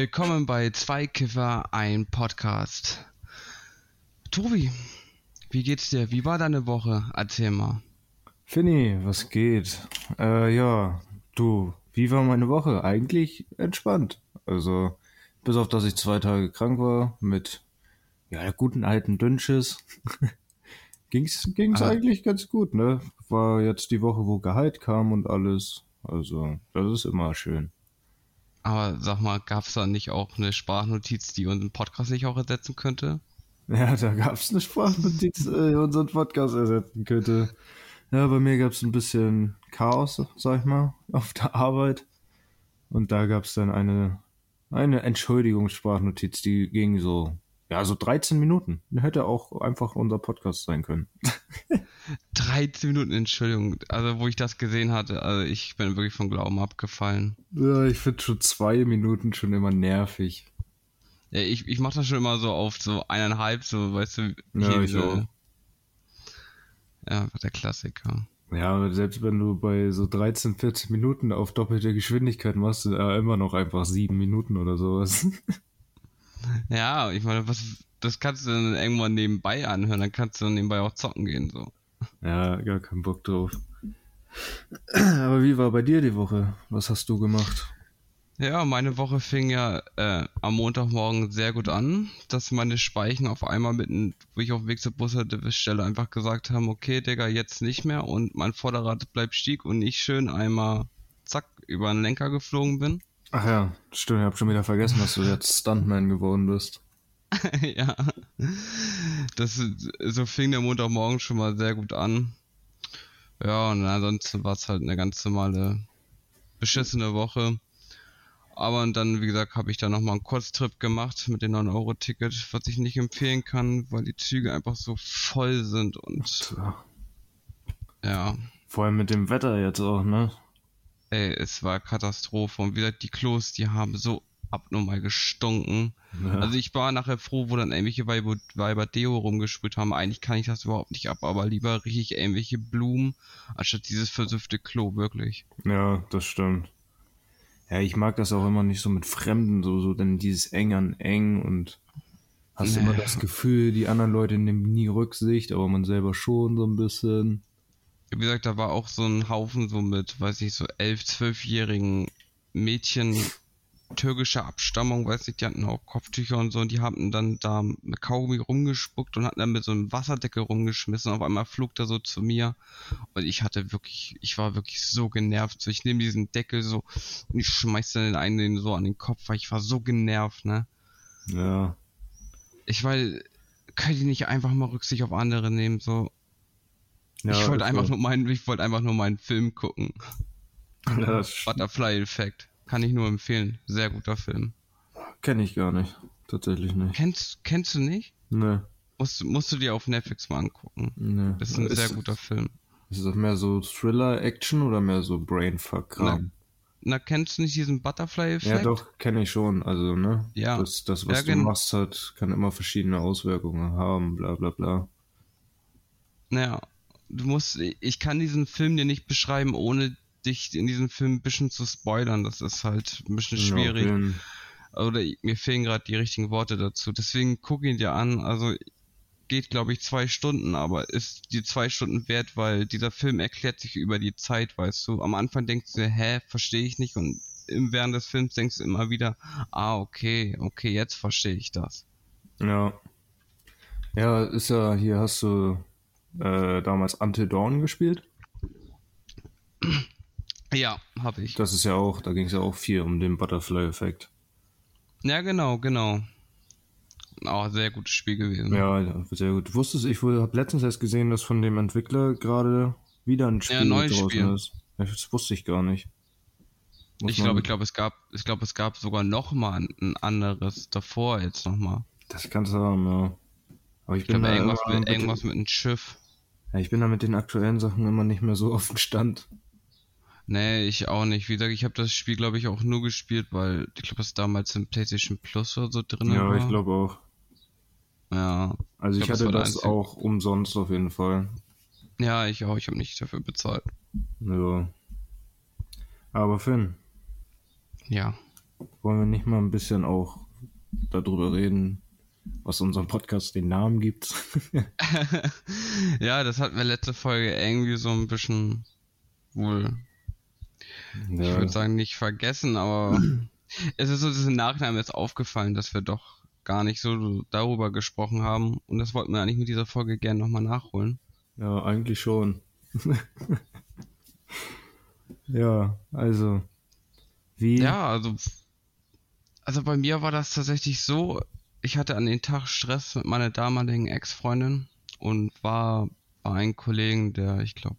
Willkommen bei Zwei Kiffer, ein Podcast. Tobi, wie geht's dir? Wie war deine Woche? Erzähl mal. Finny, was geht? Äh, ja, du, wie war meine Woche? Eigentlich entspannt. Also, bis auf dass ich zwei Tage krank war mit, ja, der guten alten Dünnschiss. ging's, ging's Aber- eigentlich ganz gut, ne? War jetzt die Woche, wo Gehalt kam und alles. Also, das ist immer schön. Aber sag mal, gab's da nicht auch eine Sprachnotiz, die unseren Podcast nicht auch ersetzen könnte? Ja, da gab's eine Sprachnotiz, äh, unseren Podcast ersetzen könnte. Ja, bei mir gab's ein bisschen Chaos, sag ich mal, auf der Arbeit. Und da gab's dann eine, eine Entschuldigungssprachnotiz, die ging so, ja, so 13 Minuten. Hätte auch einfach unser Podcast sein können. 13 Minuten, Entschuldigung. Also, wo ich das gesehen hatte, also ich bin wirklich vom Glauben abgefallen. Ja, ich finde schon zwei Minuten schon immer nervig. Ja, ich, ich mach das schon immer so auf so eineinhalb, so, weißt du, Ja, ich auch. Ja, der Klassiker. Ja, aber selbst wenn du bei so 13, 14 Minuten auf doppelte Geschwindigkeit machst, ja immer noch einfach sieben Minuten oder sowas. Ja, ich meine, was, das kannst du dann irgendwann nebenbei anhören, dann kannst du nebenbei auch zocken gehen, so. Ja, gar keinen Bock drauf. Aber wie war bei dir die Woche? Was hast du gemacht? Ja, meine Woche fing ja äh, am Montagmorgen sehr gut an, dass meine Speichen auf einmal mitten, wo ich auf dem Weg zur Bushaltestelle einfach gesagt haben, okay, Digga, jetzt nicht mehr und mein Vorderrad bleibt stieg und ich schön einmal zack über den Lenker geflogen bin. Ach ja, stimmt, ich hab schon wieder vergessen, dass du jetzt Stuntman geworden bist. ja. Das so fing der Montagmorgen schon mal sehr gut an. Ja, und ansonsten war es halt eine ganz normale beschissene Woche. Aber und dann, wie gesagt, habe ich dann nochmal einen Kurztrip gemacht mit dem 9-Euro-Ticket, was ich nicht empfehlen kann, weil die Züge einfach so voll sind und Tja, ja, Vor allem mit dem Wetter jetzt auch, ne? Ey, es war Katastrophe. Und wie gesagt, die Klos, die haben so abnormal gestunken. Ja. Also ich war nachher froh, wo dann irgendwelche Weiber, Weiber Deo rumgesprüht haben. Eigentlich kann ich das überhaupt nicht ab, aber lieber rieche ich irgendwelche Blumen, anstatt dieses versüffte Klo, wirklich. ja, das stimmt. Ja, ich mag das auch immer nicht so mit Fremden, so, so denn dieses eng an eng und hast Nee. immer das Gefühl, die anderen Leute nehmen nie Rücksicht, aber man selber schon so ein bisschen. Wie gesagt, da war auch so ein Haufen so mit, weiß ich, so elf, zwölfjährigen Mädchen türkischer Abstammung, weiß ich, die hatten auch Kopftücher und so und die haben dann da mit Kaugummi rumgespuckt und hatten dann mit so einem Wasserdeckel rumgeschmissen. Auf einmal flog der so zu mir und ich hatte wirklich, ich war wirklich so genervt. So, ich nehme diesen Deckel so und ich schmeiß dann den einen so an den Kopf, weil ich war so genervt, ne? Ja, Ich weil, können die nicht einfach mal Rücksicht auf andere nehmen, so. Ja ich wollte ist einfach so. nur ich wollte einfach nur meinen Film gucken. Ja, das Butterfly-Effekt. Kann ich nur empfehlen. Sehr guter Film. kenne ich gar nicht. Tatsächlich nicht. Kennst, kennst du nicht? Ne, Musst, musst du dir auf Netflix mal angucken. ne. Das ist ein sehr guter Film. Ist das mehr so Thriller-Action oder mehr so Brainfuck-Kram? Na, kennst du nicht diesen Butterfly-Effekt? Ja, doch, kenne ich schon. Also, ne? Ja. Das, das was Ja, du machst, hat, kann immer verschiedene Auswirkungen haben, bla bla bla. Naja, du musst, ich kann diesen Film dir nicht beschreiben, ohne dich in diesem Film ein bisschen zu spoilern. Das ist halt ein bisschen schwierig. Ja, okay. Oder mir fehlen gerade die richtigen Worte dazu. Deswegen guck ihn dir an. Also geht, glaube ich, zwei Stunden, aber ist die zwei Stunden wert, weil dieser Film erklärt sich über die Zeit, weißt du. Am Anfang denkst du, hä, verstehe ich nicht. Und während des Films denkst du immer wieder, ah, okay, okay, jetzt verstehe ich das. Ja. Ja, ist ja, hier hast du äh, damals Until Dawn gespielt. Ja, habe ich. Das ist ja auch, da ging es ja auch viel um den Butterfly-Effekt. Ja, genau, genau. Oh, sehr gutes Spiel gewesen. Ja, ja, sehr gut. Wusstest du, ich habe letztens erst gesehen, dass von dem Entwickler gerade wieder ein Spiel neues draußen Spiel. ist. Ja, Das wusste ich gar nicht. Muss ich glaube, ich glaube, es gab, ich glaube, es gab sogar noch mal ein, ein anderes davor jetzt noch mal. Das kannst du haben, ja. Aber ich, Ich bin glaube, da irgendwas mit, irgendwas mit einem Schiff. Ja, ich bin da mit den aktuellen Sachen immer nicht mehr so auf dem Stand. Nee, ich auch nicht. Wie gesagt, ich habe das Spiel, glaube ich, auch nur gespielt, weil ich glaube, es damals im PlayStation Plus oder so drin Ja, war. ich glaube auch. Ja. Also Ich ich, glaub, das hatte das einzige. auch umsonst auf jeden Fall. Ja, ich auch. Ich habe nicht dafür bezahlt. Ja. Aber Finn, Ja. wollen wir nicht mal ein bisschen auch darüber reden, was unserem Podcast den Namen gibt? ja, das hatten wir letzte Folge irgendwie so ein bisschen wohl, ja. ich würde sagen, nicht vergessen, aber es ist so diesen Nachhinein jetzt aufgefallen, dass wir doch gar nicht so darüber gesprochen haben und das wollten wir eigentlich mit dieser Folge gerne nochmal nachholen. Ja, eigentlich schon. ja, also wie? Ja, also also bei mir war das tatsächlich so, ich hatte an den Tag Stress mit meiner damaligen Ex-Freundin und war bei einem Kollegen, der ich glaube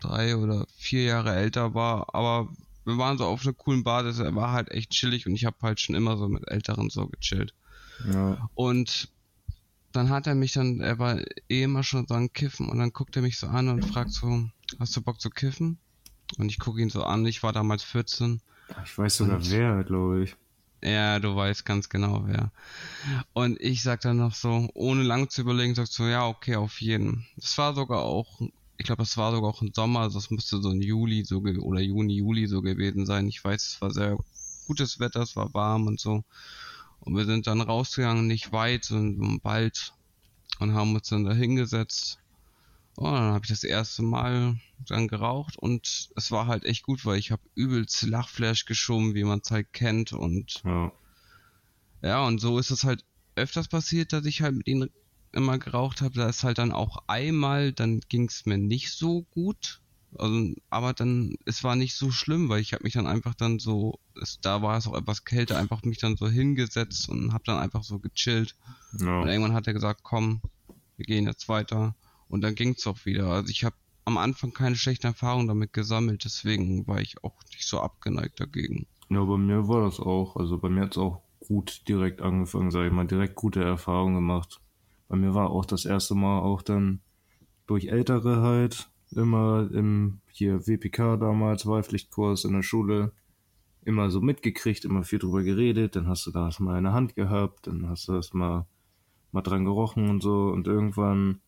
drei oder vier Jahre älter war, aber wir waren so auf einer coolen Basis, er war halt echt chillig und ich habe halt schon immer so mit Älteren so gechillt. Ja. Und dann hat er mich dann, er war eh immer schon so ein Kiffen und dann guckt er mich so an und fragt so, hast du Bock zu kiffen? Und ich gucke ihn so an, ich war damals 14. Ich weiß sogar wer, glaube ich. Ja, du weißt ganz genau wer. Und ich sag dann noch so, ohne lang zu überlegen, sagst so, ja, okay, auf jeden. Das war sogar auch, ich glaube, das war sogar auch im Sommer, also das müsste so ein Juli so oder Juni, Juli so gewesen sein. Ich weiß, es war sehr gutes Wetter, es war warm und so. Und wir sind dann rausgegangen, nicht weit, sondern bald und haben uns dann da hingesetzt. Und dann habe ich das erste Mal dann geraucht und es war halt echt gut, weil ich habe übelst Lachflash geschoben, wie man es halt kennt und ja. ja, und so ist es halt öfters passiert, dass ich halt mit ihnen immer geraucht habe. Da ist halt dann auch einmal, dann ging es mir nicht so gut. Also, aber dann, es war nicht so schlimm, weil ich habe mich dann einfach dann so, es, da war es auch etwas kälter, einfach mich dann so hingesetzt und habe dann einfach so gechillt. Ja. Und irgendwann hat er gesagt, komm, wir gehen jetzt weiter. Und dann ging es auch wieder. Also ich habe am Anfang keine schlechten Erfahrungen damit gesammelt, deswegen war ich auch nicht so abgeneigt dagegen. Ja, bei mir war das auch. Also bei mir hat es auch gut direkt angefangen, sage ich mal, direkt gute Erfahrungen gemacht. Bei mir war auch das erste Mal auch dann durch Ältere halt immer im hier WPK damals, Wahlpflichtkurs in der Schule, immer so mitgekriegt, immer viel drüber geredet, dann hast du das mal in der Hand gehabt, dann hast du das mal, mal dran gerochen und so und irgendwann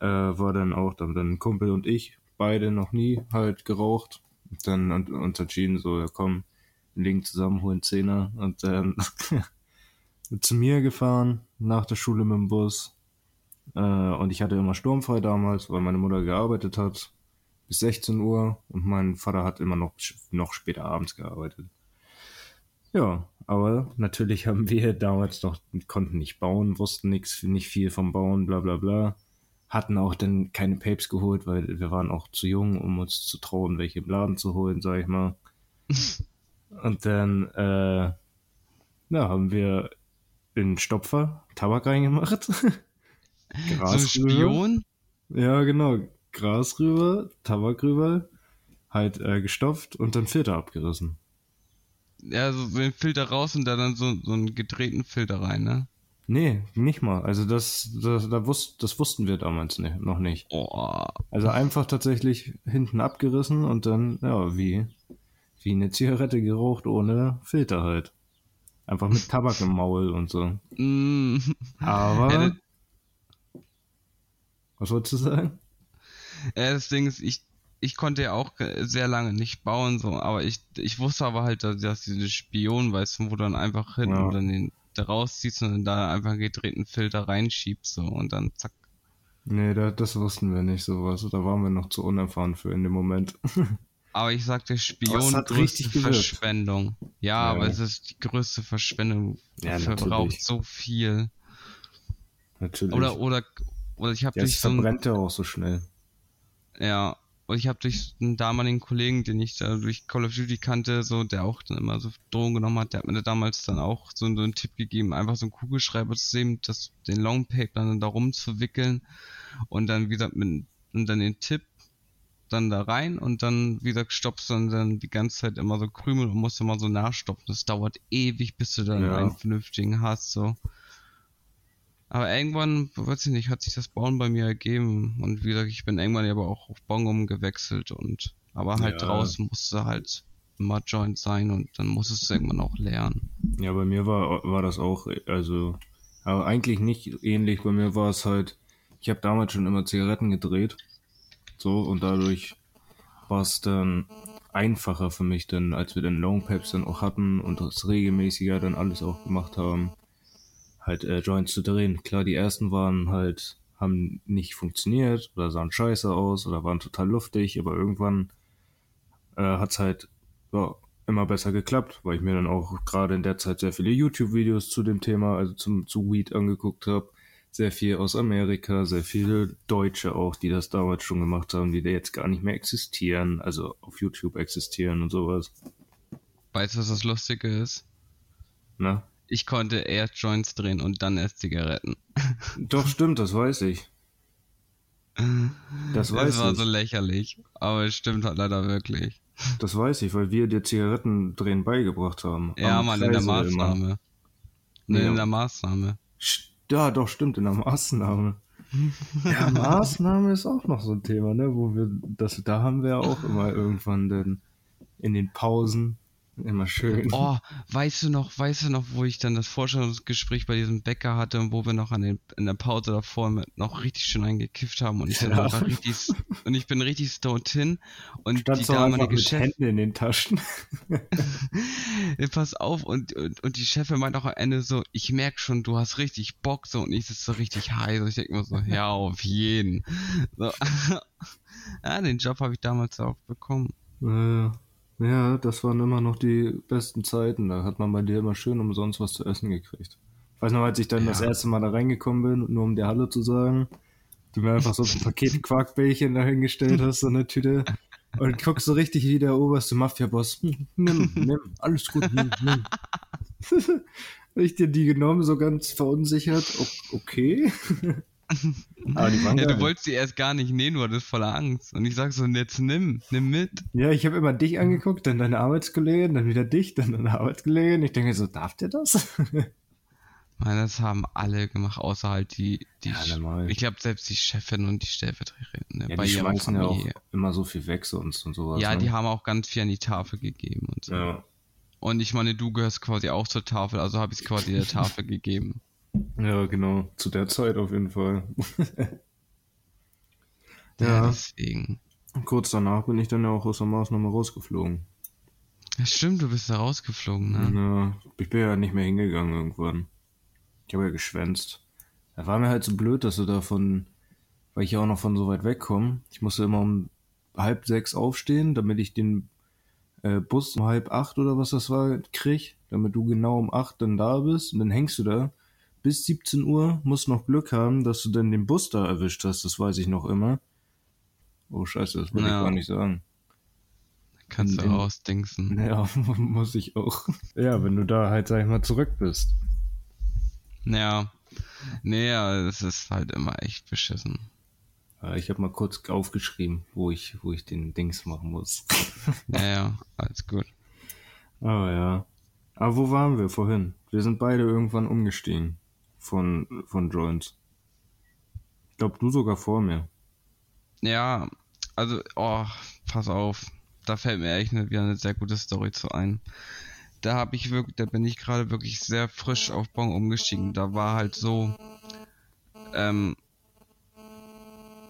äh, war dann auch dann, dann Kumpel und ich, beide noch nie halt geraucht. Dann und, uns entschieden, so, ja komm, legen zusammen, holen Zehner und dann zu mir gefahren, nach der Schule mit dem Bus. Äh, und ich hatte immer sturmfrei damals, weil meine Mutter gearbeitet hat bis 16 Uhr und mein Vater hat immer noch, noch später abends gearbeitet. Ja, aber natürlich haben wir damals noch, konnten nicht bauen, wussten nichts, nicht viel vom Bauen, bla bla bla hatten auch dann keine Papes geholt, weil wir waren auch zu jung, um uns zu trauen, welche im Laden zu holen, sag ich mal. Und dann, äh, ja, haben wir in Stopfer Tabak reingemacht. Gras so Spion? Ja, genau. Gras rüber, Tabak rüber, halt äh, gestopft und dann Filter abgerissen. Ja, so den Filter raus und da dann so, so einen gedrehten Filter rein, ne? Nee, nicht mal. Also das, das, da wusst, das wussten wir damals nicht, noch nicht. Oh. Also einfach tatsächlich hinten abgerissen und dann, ja, wie, wie eine Zigarette geraucht ohne Filter halt. Einfach mit Tabak im Maul und so. Mm. Aber. Ja, was wolltest du sagen? Ja, das Ding ist, ich, ich konnte ja auch sehr lange nicht bauen, so, aber ich, ich wusste aber halt, dass, dass diese Spion, weißt du, wo dann einfach hinten ja. dann den da rausziehst und da einfach einen gedrehten Filter reinschiebst so und dann zack. Nee, da, das wussten wir nicht sowas. Da waren wir noch zu unerfahren für in dem Moment. Aber ich sag, der Spion hat richtig Verschwendung. Ja, ja, aber es ist die größte Verschwendung. Ja, verbraucht so viel. Natürlich. Oder, oder, oder ich habe dich so. verbrennt ja auch so schnell. Ja, und ich habe durch einen damaligen Kollegen, den ich da durch Call of Duty kannte, so, der auch dann immer so Drohungen genommen hat, der hat mir damals dann auch so, so einen Tipp gegeben, einfach so einen Kugelschreiber zu sehen, das, den Longpaper dann da rumzuwickeln und dann wieder mit, und dann den Tipp dann da rein und dann wieder stoppst du dann, dann die ganze Zeit immer so Krümel und musst immer so nachstopfen. Das dauert ewig, bis du dann ja. einen vernünftigen hast, so. Aber irgendwann, weiß ich nicht, hat sich das Bauen bei mir ergeben. Und wie gesagt, ich bin irgendwann aber auch auf Bong umgewechselt und aber halt ja. draußen musste halt immer Joint sein und dann muss es irgendwann auch lernen. Ja, bei mir war, war das auch, also, aber eigentlich nicht ähnlich. Bei mir war es halt, ich habe damals schon immer Zigaretten gedreht. So, und dadurch war es dann einfacher für mich dann, als wir dann Longpaps dann auch hatten und das regelmäßiger dann alles auch gemacht haben, halt äh, Joints zu drehen. Klar, die ersten waren halt, haben nicht funktioniert oder sahen scheiße aus oder waren total luftig, aber irgendwann äh, hat's halt ja, immer besser geklappt, weil ich mir dann auch gerade in der Zeit sehr viele YouTube-Videos zu dem Thema, also zum, zu Weed angeguckt habe. Sehr viel aus Amerika, sehr viele Deutsche auch, die das damals schon gemacht haben, die da jetzt gar nicht mehr existieren, also auf YouTube existieren und sowas. Weißt du, was das Lustige ist? Na? Ich konnte erst Joints drehen und dann erst Zigaretten. Doch, stimmt, das weiß ich. Das weiß Das war ich. so lächerlich. Aber es stimmt halt leider wirklich. Das weiß ich, weil wir dir Zigarettendrehen beigebracht haben. Ja, Am Mann, in der. Maßnahme. Nee, Ja. in der Maßnahme. Ja, doch, stimmt, in der Maßnahme. Ja, Maßnahme ist auch noch so ein Thema, ne? Wo wir, das, da haben wir ja auch immer irgendwann dann in den Pausen immer schön. Oh, weißt du noch, weißt du noch, wo ich dann das Vorstellungsgespräch bei diesem Bäcker hatte und wo wir noch an den, in der Pause davor noch richtig schön eingekifft haben und ich dann Ja. einfach richtig, und ich bin richtig stoned hin und Stand die so damalige mit Chef, Händen in den Taschen. Pass auf und, und, und die Chefin meint auch am Ende so, ich merk schon, du hast richtig Bock so und ich sitze so richtig heiß und ich denke mir so, ja, auf jeden. So. ja, den Job habe ich damals auch bekommen. Äh, ja, das waren immer noch die besten Zeiten. Da hat man bei dir immer schön umsonst was zu essen gekriegt. Ich weiß noch, als ich dann Ja. das erste Mal da reingekommen bin, nur um dir Hallo zu sagen, du mir einfach so ein Paket Quarkbällchen dahingestellt hast, so eine Tüte. Und guckst so richtig wie der oberste Mafia-Boss. Hm, Nimm, nimm, alles gut, nimm, nimm. Ich dir die genommen, so ganz verunsichert. O- Okay. Aber die waren Ja, du wolltest die erst gar nicht nehmen, du hattest voller Angst. Und ich sag so, jetzt nimm, nimm mit. Ja, ich habe immer dich angeguckt, dann deine Arbeitskollegin, dann wieder dich, dann deine Arbeitskollegin. Ich denke so, darf der das? Mann, das haben alle gemacht, außer halt die, die, Ja, ich glaube selbst die Chefin und die Stellvertreterin ne, Ja, bei die schmeißen ja auch immer so viel weg sonst und sowas. Ja, ne? die haben auch ganz viel an die Tafel gegeben und so. Ja. Und ich meine, du gehörst quasi auch zur Tafel, also habe ich es quasi der Tafel gegeben. Ja, genau. Zu der Zeit auf jeden Fall. Ja, ja, deswegen. kurz danach bin ich dann ja auch aus der Maßnahme rausgeflogen. Ja, stimmt, du bist da rausgeflogen, ne? Ja, ich bin ja nicht mehr hingegangen irgendwann. Ich habe ja geschwänzt. Da war mir halt so blöd, dass du davon, weil ich ja auch noch von so weit wegkomme. Ich musste immer um halb sechs aufstehen, damit ich den äh, Bus um halb acht oder was das war, krieg, damit du genau um acht dann da bist. Und dann hängst du da bis 17 Uhr, musst noch Glück haben, dass du dann den Bus da erwischt hast, das weiß ich noch immer. Oh scheiße, das will Ja. ich gar nicht sagen. Kannst du in- rausdingsen. Ja, muss ich auch. Ja, wenn du da halt, sag ich mal, zurück bist. Ja. Nee, ja, das ist halt immer echt beschissen. Ich habe mal kurz aufgeschrieben, wo ich, wo ich den Dings machen muss. Ja, ja, alles gut. Aber ja. Aber wo waren wir vorhin? Wir sind beide irgendwann umgestiegen von, von Joints. Ich glaube, du sogar vor mir. Ja, also, oh, pass auf. Da fällt mir echt wieder eine sehr gute Story zu ein. Da habe ich wirklich, da bin ich gerade wirklich sehr frisch auf Bon umgestiegen. Da war halt so, ähm,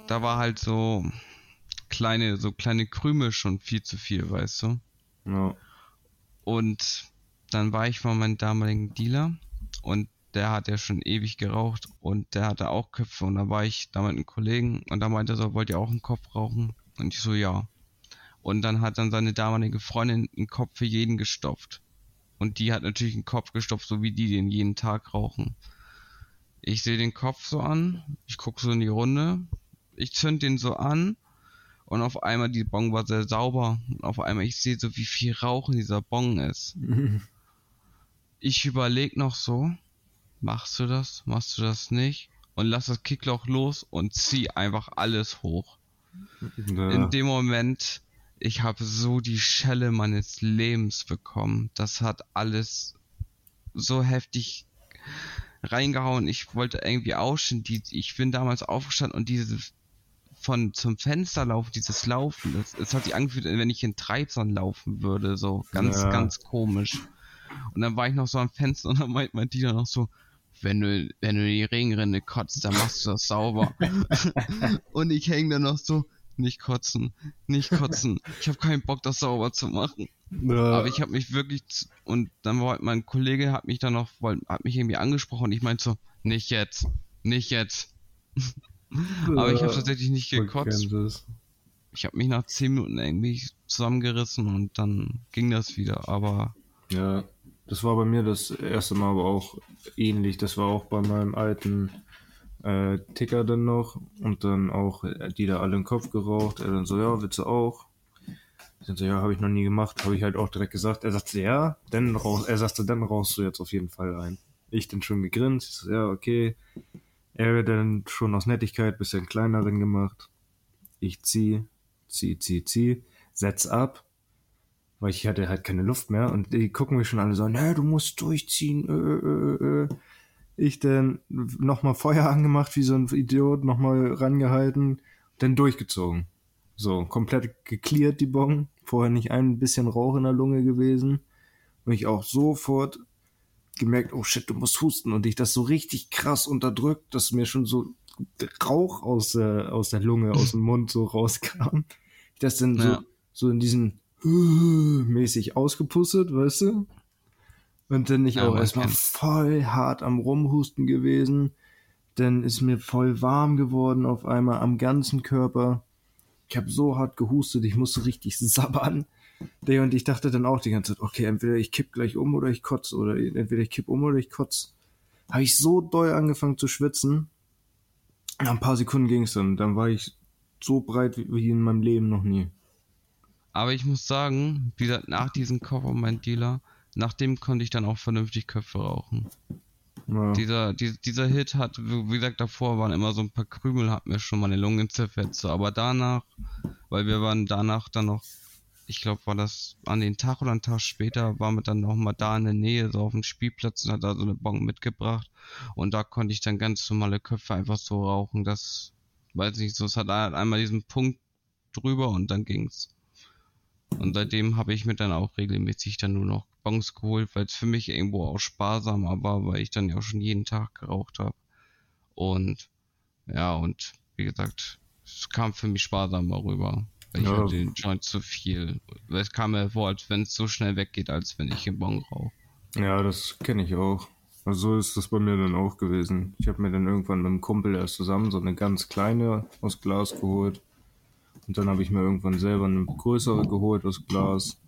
da war halt so kleine, so kleine Krümel schon viel zu viel, weißt du? Ja. Und dann war ich bei meinem damaligen Dealer und der hat ja schon ewig geraucht und der hatte auch Köpfe und da war ich da mit einem Kollegen und da meinte er so, wollt ihr auch einen Kopf rauchen? Und ich so, ja. Und dann hat dann seine damalige Freundin einen Kopf für jeden gestopft. Und die hat natürlich einen Kopf gestopft, so wie die den jeden Tag rauchen. Ich sehe den Kopf so an, ich gucke so in die Runde, ich zünd den so an und auf einmal die Bong war sehr sauber. Und auf einmal ich sehe so, wie viel Rauch in dieser Bong ist. Ich überleg noch so, machst du das, machst du das nicht? Und lass das Kickloch los und zieh einfach alles hoch. ja. In dem Moment, ich habe so die Schelle meines Lebens bekommen. Das hat alles so heftig reingehauen. Ich wollte irgendwie ausstehen. Die, ich bin damals aufgestanden und dieses von zum Fenster laufen, dieses Laufen, das, es hat sich angefühlt, wenn ich in Treibsand laufen würde, so ganz, Ja. ganz komisch. Und dann war ich noch so am Fenster und dann meint mein Diener noch so, wenn du, wenn du die Regenrinne kotzt, dann machst du das sauber. und ich hänge dann noch so, nicht kotzen, nicht kotzen. Ich habe keinen Bock, das sauber zu machen. Ja. Aber ich habe mich wirklich und dann halt mein Kollege hat mich dann noch wollt- hat mich irgendwie angesprochen und ich meinte so nicht jetzt, nicht jetzt. Aber ich habe tatsächlich nicht gekotzt. Ich habe mich nach 10 Minuten irgendwie zusammengerissen und dann ging das wieder. Aber Ja, das war bei mir das erste Mal aber auch ähnlich. Das war auch bei meinem alten äh, Ticker dann noch und dann auch äh, die da alle im Kopf geraucht. Er dann so, ja, willst du auch? Ich dann so, ja, habe ich noch nie gemacht. Habe ich halt auch direkt gesagt. Er sagte, ja, dann raus. Er sagte, dann rauchst du jetzt auf jeden Fall ein. Ich dann schon gegrinst. So, ja, okay. Er dann schon aus Nettigkeit bisschen kleineren gemacht. Ich zieh, zieh, zieh, zieh, setz ab weil ich hatte halt keine Luft mehr und die gucken mich schon alle so an, ja, du musst durchziehen. Äh, äh, äh. Ich dann nochmal Feuer angemacht, wie so ein Idiot, nochmal rangehalten, dann durchgezogen. So, komplett geklärt die Bon, vorher nicht ein bisschen Rauch in der Lunge gewesen. Und ich auch sofort gemerkt, oh shit, du musst husten und ich das so richtig krass unterdrückt, dass mir schon so Rauch aus der, aus der Lunge, aus dem Mund so rauskam. Ich das dann so, Ja. so in diesen mäßig ausgepustet, weißt du? Und dann ich Ja, auch erstmal voll hart am Rumhusten gewesen. Dann ist mir voll warm geworden auf einmal am ganzen Körper. Ich habe so hart gehustet, ich musste richtig sabbern. Und ich dachte dann auch die ganze Zeit, okay, entweder ich kipp gleich um oder ich kotze oder entweder ich kipp um oder ich kotze. Habe ich so doll angefangen zu schwitzen. Nach ein paar Sekunden ging es dann. Dann war ich so breit wie in meinem Leben noch nie. Aber ich muss sagen, wie gesagt, nach diesem auf meinen Dealer, nach dem konnte ich dann auch vernünftig Köpfe rauchen. Ja. Dieser, die, dieser Hit hat, wie gesagt, davor waren immer so ein paar Krümel, hat mir schon meine Lungen zerfetzt. so. Aber danach, weil wir waren danach dann noch, ich glaube, war das an den Tag oder einen Tag später, waren wir dann noch mal da in der Nähe, so auf dem Spielplatz und hat da so eine Bon mitgebracht. Und da konnte ich dann ganz normale Köpfe einfach so rauchen. Das, weiß nicht, so, es hat einmal diesen Punkt drüber und dann ging's. Und seitdem habe ich mir dann auch regelmäßig dann nur noch Bons geholt, weil es für mich irgendwo auch sparsamer war, weil ich dann ja auch schon jeden Tag geraucht habe. Und ja, und wie gesagt, es kam für mich sparsamer rüber. Weil ich Ja. hatte den Joint zu viel. Weil es kam mir vor, als wenn es so schnell weggeht, als wenn ich einen Bon rauche. Ja, das kenne ich auch. Also so ist das bei mir dann auch gewesen. Ich habe mir dann irgendwann mit einem Kumpel erst zusammen so eine ganz kleine aus Glas geholt. Und dann habe ich mir irgendwann selber eine größere geholt aus Glas.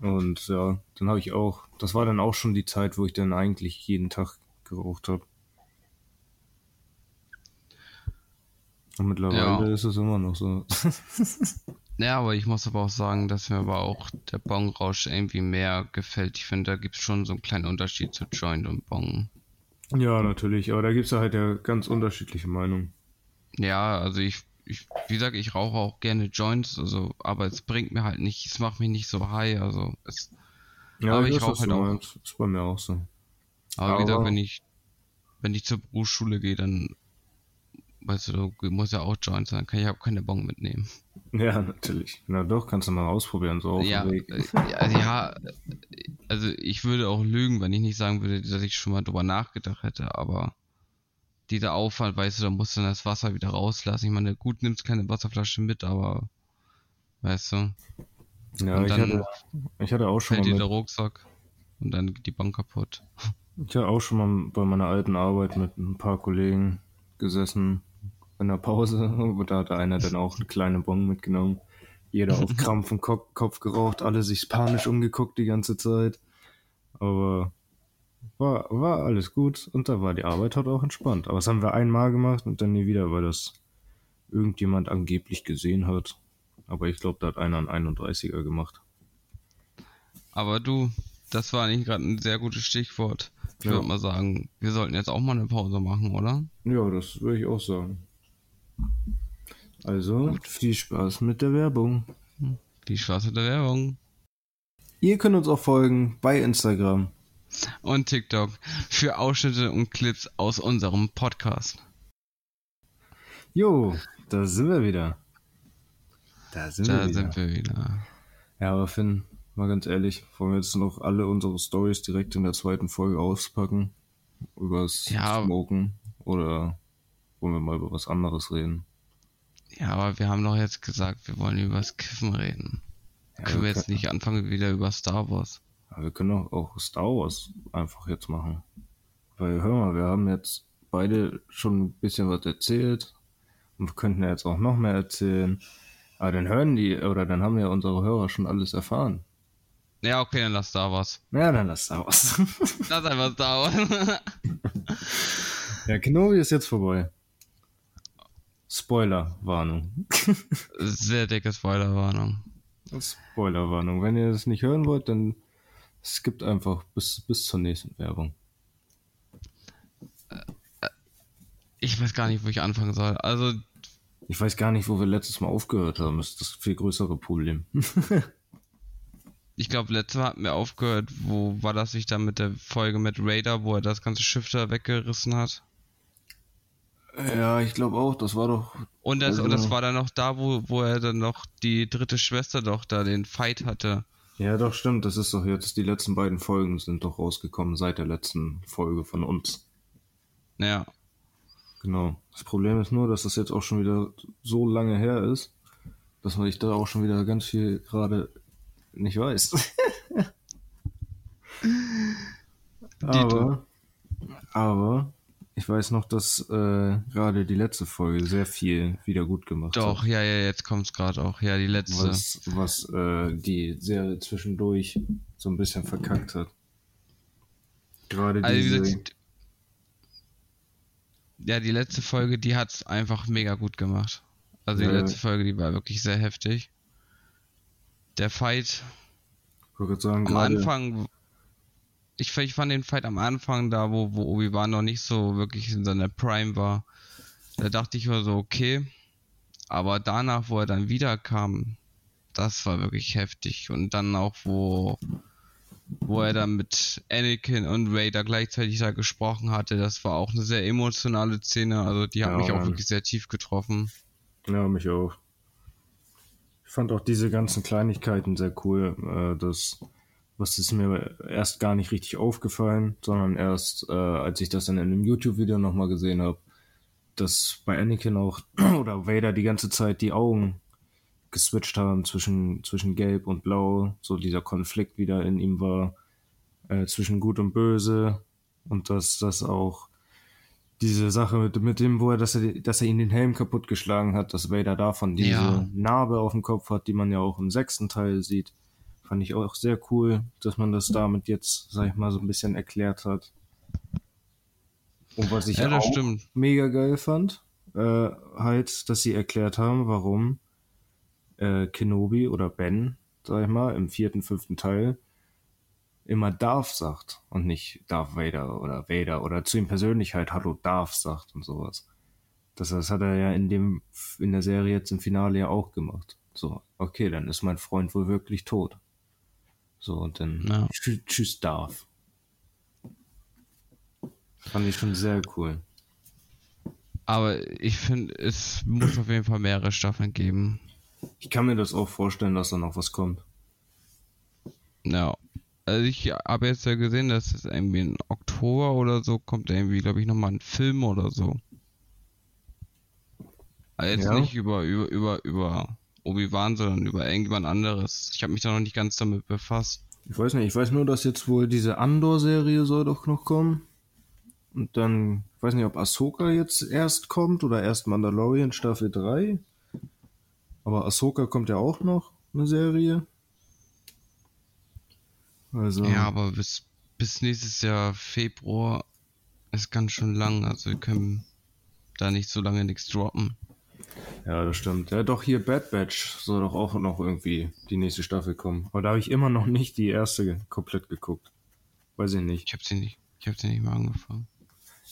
Und ja, dann habe ich auch, das war dann auch schon die Zeit, wo ich dann eigentlich jeden Tag geraucht habe. Und mittlerweile Ja. ist es immer noch so. Ja, aber ich muss aber auch sagen, dass mir aber auch der Bon-Rausch irgendwie mehr gefällt. Ich finde, da gibt es schon so einen kleinen Unterschied zu Joint und Bon. ja, natürlich, aber da gibt's ja halt ja ganz unterschiedliche Meinungen. Ja, also ich, ich, wie gesagt, ich rauche auch gerne Joints, also, aber es bringt mir halt nicht, es macht mich nicht so high, also es, Ja, Aber ich weiß, rauch was halt auch. meinst. Ist bei mir auch so. aber, wie gesagt, Aber- wenn ich, wenn ich zur Berufsschule gehe, dann, weißt du, du muss ja auch Joints sein, kann ich auch keine Bon mitnehmen. Ja, natürlich. Na doch, kannst du mal ausprobieren, so auf ja, dem Weg. also ja, also ich würde auch lügen, wenn ich nicht sagen würde, dass ich schon mal drüber nachgedacht hätte, aber dieser Aufwand, weißt du, da musst du dann das Wasser wieder rauslassen. Ich meine, gut nimmst keine Wasserflasche mit, aber weißt du, Ja, ich dann hatte, ich hatte auch schon fällt mal mit, der Rucksack und dann geht die Bank kaputt. ich hatte auch schon mal bei meiner alten Arbeit mit ein paar Kollegen gesessen in der Pause und da hatte einer dann auch eine kleine Bon mitgenommen. Jeder auf Krampf und Kopf geraucht, alle sich panisch umgeguckt die ganze Zeit. Aber war, war alles gut und da war die Arbeit halt auch entspannt. Aber das haben wir einmal gemacht und dann nie wieder, weil das irgendjemand angeblich gesehen hat. Aber ich glaube, da hat einer einen 31er gemacht. Aber du, das war eigentlich gerade ein sehr gutes Stichwort. Ich Ja. würde mal sagen, wir sollten jetzt auch mal eine Pause machen, oder? Ja, das würde ich auch sagen. Also, viel Spaß mit der Werbung. Viel Spaß mit der Werbung. Ihr könnt uns auch folgen bei Instagram. Und TikTok für Ausschnitte und Clips aus unserem Podcast. Jo, da sind wir wieder. Da sind Da wir wieder. sind wir wieder. Ja, aber Finn, mal ganz ehrlich, wollen wir jetzt noch alle unsere Stories direkt in der zweiten Folge auspacken? Übers Ja. Smoken? Oder wollen wir mal über was anderes reden? Ja, aber wir haben doch jetzt gesagt, wir wollen über das Kiffen reden. Ja, Können wir jetzt nicht anfangen wieder über Star Wars? Wir können auch, auch Star Wars einfach jetzt machen. Weil, hör mal, wir haben jetzt beide schon ein bisschen was erzählt. Und wir könnten ja jetzt auch noch mehr erzählen. Aber dann hören die, oder dann haben ja unsere Hörer schon alles erfahren. Ja, okay, dann lass Star Wars. Ja, dann lass Star Wars. Lass einfach Star Wars. ja, Kenobi ist jetzt vorbei. Spoilerwarnung. Sehr dicke Spoilerwarnung. Spoilerwarnung. Wenn ihr das nicht hören wollt, dann skippt einfach bis, bis zur nächsten Werbung. Ich weiß gar nicht, wo ich anfangen soll. Also, Ich weiß gar nicht, wo wir letztes Mal aufgehört haben. Das ist das viel größere Problem. ich glaube, letztes Mal hatten wir aufgehört, wo war das sich dann mit der Folge mit Raider, wo er das ganze Schiff da weggerissen hat? Ja, ich glaube auch. Das war doch. Und das, Also- und das war dann noch da, wo, wo er dann noch die dritte Schwester doch da den Fight hatte. Ja, doch, stimmt. Das ist doch jetzt. Die letzten beiden Folgen sind doch rausgekommen seit der letzten Folge von uns. Ja. Genau. Das Problem ist nur, dass das jetzt auch schon wieder so lange her ist, dass man ich da auch schon wieder ganz viel gerade nicht weiß. aber, aber ich weiß noch, dass äh, gerade die letzte Folge sehr viel wieder gut gemacht Doch, hat. ja, ja, jetzt kommt's gerade auch. Ja, die letzte. Was, was äh, die Serie zwischendurch so ein bisschen verkackt hat. Gerade Also, diese. gesagt, ja, die letzte Folge, die hat's einfach mega gut gemacht. Also die Ja. letzte Folge, die war wirklich sehr heftig. Der Fight ich gerade sagen, am Anfang, ich, ich fand den Fight am Anfang da, wo, wo Obi-Wan noch nicht so wirklich in seiner Prime war, da dachte ich mir so, okay. Aber danach, wo er dann wiederkam, das war wirklich heftig. Und dann auch, wo, wo er dann mit Anakin und Raider gleichzeitig da gesprochen hatte, das war auch eine sehr emotionale Szene. Also die hat Ja, mich auch wirklich sehr tief getroffen. Ja, mich auch. Ich fand auch diese ganzen Kleinigkeiten sehr cool. Äh, das, was ist mir erst gar nicht richtig aufgefallen, sondern erst, äh, als ich das dann in einem YouTube-Video nochmal gesehen habe, dass bei Anakin auch oder Vader die ganze Zeit die Augen geswitcht haben zwischen, zwischen Gelb und Blau, so dieser Konflikt wieder in ihm war, äh, zwischen Gut und Böse. Und dass das auch diese Sache mit, mit dem, wo er, dass er, dass er ihn den Helm kaputtgeschlagen hat, dass Vader davon diese Ja. Narbe auf dem Kopf hat, die man ja auch im sechsten Teil sieht, fand ich auch sehr cool, dass man das damit jetzt, sag ich mal, so ein bisschen erklärt hat. Und was ich Ja, auch stimmt. mega geil fand, äh, halt, dass sie erklärt haben, warum äh, Kenobi oder Ben, sag ich mal, im vierten, fünften Teil immer Darth sagt und nicht Darth Vader oder Vader oder zu ihm persönlich halt Hallo Darth sagt und sowas. Das, das hat er ja in dem in der Serie jetzt im Finale ja auch gemacht. So, okay, dann ist mein Freund wohl wirklich tot. So, und dann Ja. tschü- tschüss Darth. Fand ich schon sehr cool. Aber ich finde, es muss auf jeden Fall mehrere Staffeln geben. Ich kann mir das auch vorstellen, dass da noch was kommt. Ja. Also ich habe jetzt ja gesehen, dass es irgendwie im Oktober oder so kommt irgendwie, glaube ich, nochmal ein Film oder so. Also jetzt Ja. nicht über, über, über, über Obi-Wan, sondern über irgendjemand anderes. Ich habe mich da noch nicht ganz damit befasst. Ich weiß nicht, ich weiß nur, dass jetzt wohl diese Andor-Serie soll doch noch kommen. Und dann, ich weiß nicht, ob Ahsoka jetzt erst kommt oder erst Mandalorian Staffel 3. Aber Ahsoka kommt ja auch noch, eine Serie. Also, Ja, aber bis, bis nächstes Jahr Februar ist ganz schön lang. Also wir können da nicht so lange nichts droppen. Ja, das stimmt. Ja, doch hier Bad Batch soll doch auch noch irgendwie die nächste Staffel kommen. Aber da habe ich immer noch nicht die erste komplett geguckt. Weiß ich nicht. Ich habe sie nicht, ich habe sie nicht mal angefangen.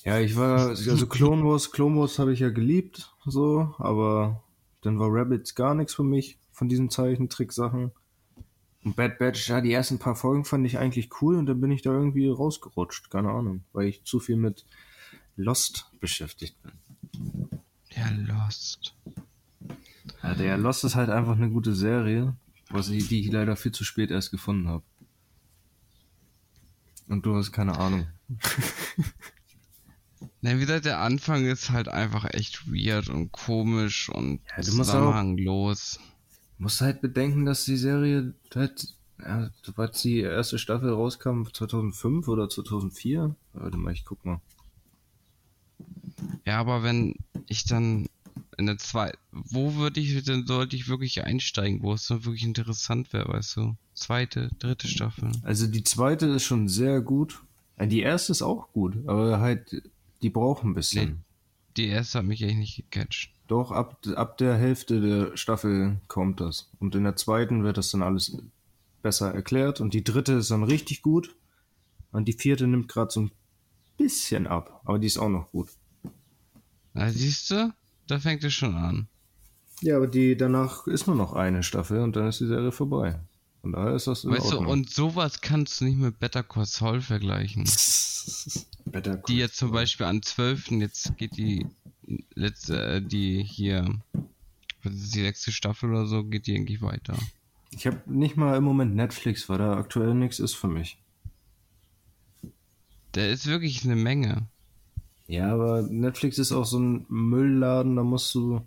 Ja, ich war, also Clone Wars, Clone Wars habe ich ja geliebt, so, aber dann war Rabbits gar nichts für mich von diesen Zeichentricksachen. Und Bad Batch, ja, die ersten paar Folgen fand ich eigentlich cool und dann bin ich da irgendwie rausgerutscht, keine Ahnung, weil ich zu viel mit Lost beschäftigt bin. Ja, Lost. Ja, der Lost ist halt einfach eine gute Serie, was ich, die ich leider viel zu spät erst gefunden habe. Und du hast keine Ahnung. Na, wie gesagt, der Anfang ist halt einfach echt weird und komisch und Ja, du musst auch- zusammenhanglos. Musst halt bedenken, dass die Serie halt, ja, sobald die erste Staffel rauskam, 2005 oder 2004. Warte mal, ich guck mal. Ja, aber wenn ich dann in der zweiten, wo würde ich denn, sollte ich wirklich einsteigen, wo es dann wirklich interessant wäre, weißt du? Zweite, dritte Staffel. Also die zweite ist schon sehr gut. Ja, Die erste ist auch gut, aber halt, die braucht ein bisschen. Nee. Die erste hat mich echt nicht gecatcht. Doch, ab, ab der Hälfte der Staffel kommt das. Und in der zweiten wird das dann alles besser erklärt. Und die dritte ist dann richtig gut. Und die vierte nimmt gerade so ein bisschen ab. Aber die ist auch noch gut. Na, siehst du? Da fängt es schon an. Ja, aber die danach ist nur noch eine Staffel und dann ist die Serie vorbei. Von daher ist das in Weißt du, Ordnung. und sowas kannst du nicht mit Better Call Saul vergleichen. Better Die jetzt zum Beispiel an 12. jetzt geht die letzte, äh, die hier, was ist die sechste Staffel oder so, geht die eigentlich weiter. Ich habe nicht mal im Moment Netflix, weil da aktuell nichts ist für mich. Der ist wirklich eine Menge. Ja, aber Netflix ist auch so ein Müllladen, da musst du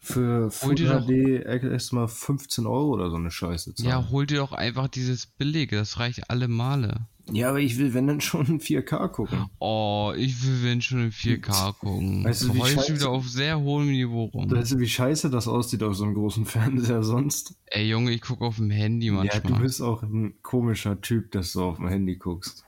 für Full HD erstmal 15 Euro oder so eine Scheiße zahlen. Ja, hol dir doch einfach dieses billige, das reicht alle Male. Ja, aber ich will, wenn dann schon in 4K gucken. Oh, ich will wenn schon in 4K gucken. Weißt du, wie heulst scheiße- wieder auf sehr hohem Niveau rum. Weißt du, wie scheiße das aussieht auf so einem großen Fernseher sonst? Ey Junge, ich gucke auf dem Handy Ja, manchmal. du bist auch ein komischer Typ, dass du auf dem Handy guckst.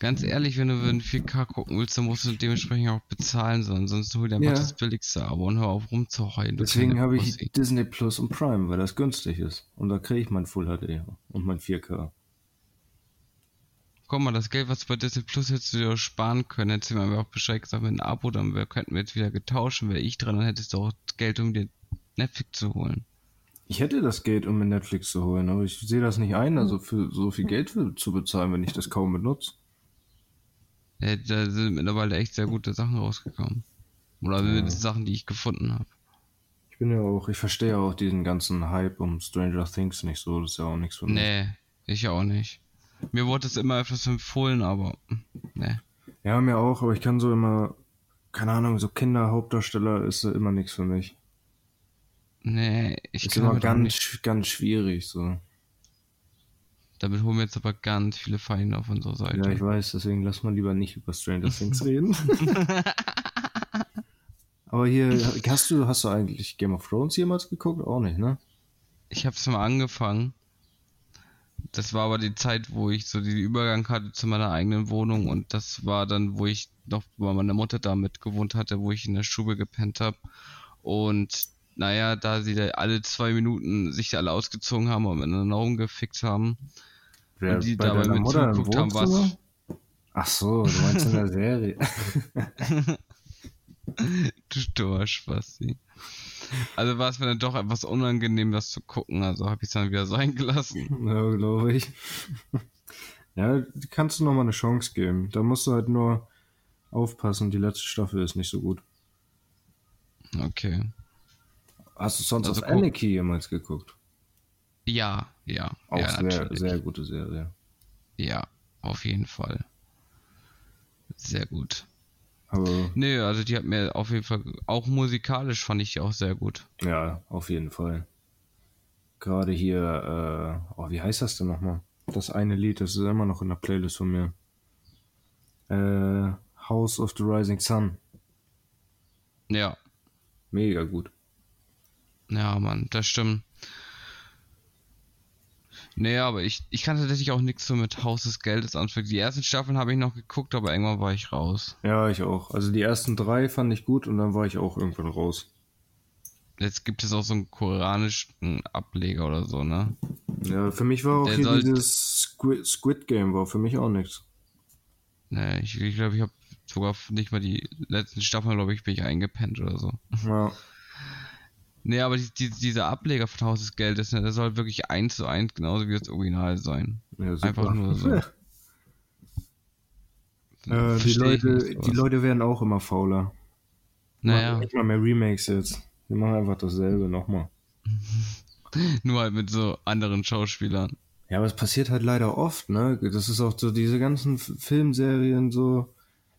Ganz ehrlich, wenn du in 4K gucken willst, dann musst du dementsprechend auch bezahlen, sondern sonst hol dir einfach Ja. das billigste Abo und hör auf rumzuheulen. Deswegen habe ich. Disney Plus und Prime, weil das günstig ist. Und da kriege ich mein Full HD und mein 4K. Guck mal, das Geld, was du bei Disney Plus hättest du dir auch sparen können, hättest du mir einfach auch Bescheid gesagt mit einem Abo, dann wär, könnten wir jetzt wieder getauscht, wäre ich dran, dann hättest du auch das Geld, um dir Netflix zu holen. Ich hätte das Geld, um mir Netflix zu holen, aber ich sehe das nicht ein, also für so viel Geld für, zu bezahlen, wenn ich das kaum benutze. Ja, da sind mittlerweile echt sehr gute Sachen rausgekommen. Oder zumindest Sachen, die ich gefunden habe. Ich bin ja auch, ich verstehe auch diesen ganzen Hype um Stranger Things nicht so, das ist ja auch nichts für mich. Nee, ich auch nicht. Mir wurde es immer etwas empfohlen, aber nee. Ja, mir auch, aber ich kann so immer, keine Ahnung, so Kinderhauptdarsteller ist immer nichts für mich. Nee, ich ist kann immer ganz, nicht, ganz schwierig, so. Damit holen wir jetzt aber ganz viele Feinde auf unserer Seite. Ja, ich weiß, deswegen lass mal lieber nicht über Stranger Things reden. aber hier, hast du, hast du eigentlich Game of Thrones jemals geguckt? Auch nicht, ne? Ich hab's mal angefangen. Das war aber die Zeit, wo ich so den Übergang hatte zu meiner eigenen Wohnung und das war dann, wo ich noch bei meiner Mutter da mit gewohnt hatte, wo ich in der Stube gepennt habe. Und naja, da sie da alle zwei Minuten sich alle ausgezogen haben und miteinander rumgefickt haben Wer und die bei dabei mit zugeguckt haben, was? Ach so, du meinst in der Serie. du dummer Spasti. Also war es mir dann doch etwas unangenehm, das zu gucken, also habe ich es dann wieder sein gelassen. ja, glaube ich. Ja, kannst du noch mal eine Chance geben. Da musst du halt nur aufpassen, die letzte Staffel ist nicht so gut. Okay. Hast du sonst Also auf Anarchy jemals geguckt? Ja, ja. Auch ja, sehr, natürlich. sehr gute Serie. Ja, auf jeden Fall. Sehr gut. Aber Nee, also die hat mir auf jeden Fall, auch musikalisch fand ich die auch sehr gut. ja, auf jeden Fall. Gerade hier, äh, oh, wie heißt das denn nochmal? Das eine Lied, das ist immer noch in der Playlist von mir. Äh, House of the Rising Sun. Ja, Mega gut. ja, Mann, das stimmt. Nee, aber ich, ich kann tatsächlich auch nichts so mit Haus des Geldes anfangen. Die ersten Staffeln habe ich noch geguckt, aber irgendwann war ich raus. Ja, ich auch. Also die ersten drei fand ich gut und dann war ich auch irgendwann raus. Jetzt gibt es auch so einen koreanischen Ableger oder so, ne? Ja, für mich war auch Der hier dieses Squid, Squid Game war für mich auch nichts. Nee, ich glaube, ich, glaub, ich habe sogar nicht mal die letzten Staffeln, glaube ich, bin ich eingepennt oder so. Ja, Nee, aber die, die, dieser Ableger von Haus des Geldes, ne, der soll wirklich eins zu eins genauso wie das Original sein. ja super. Einfach nur so. Äh, die, ich Leute, nicht, die. Leute werden auch immer fauler. Naja, Machen nicht mal mehr Remakes jetzt. Wir machen einfach dasselbe nochmal. nur halt mit so anderen Schauspielern. Ja, aber es passiert halt leider oft, ne? Das ist auch so diese ganzen Filmserien so.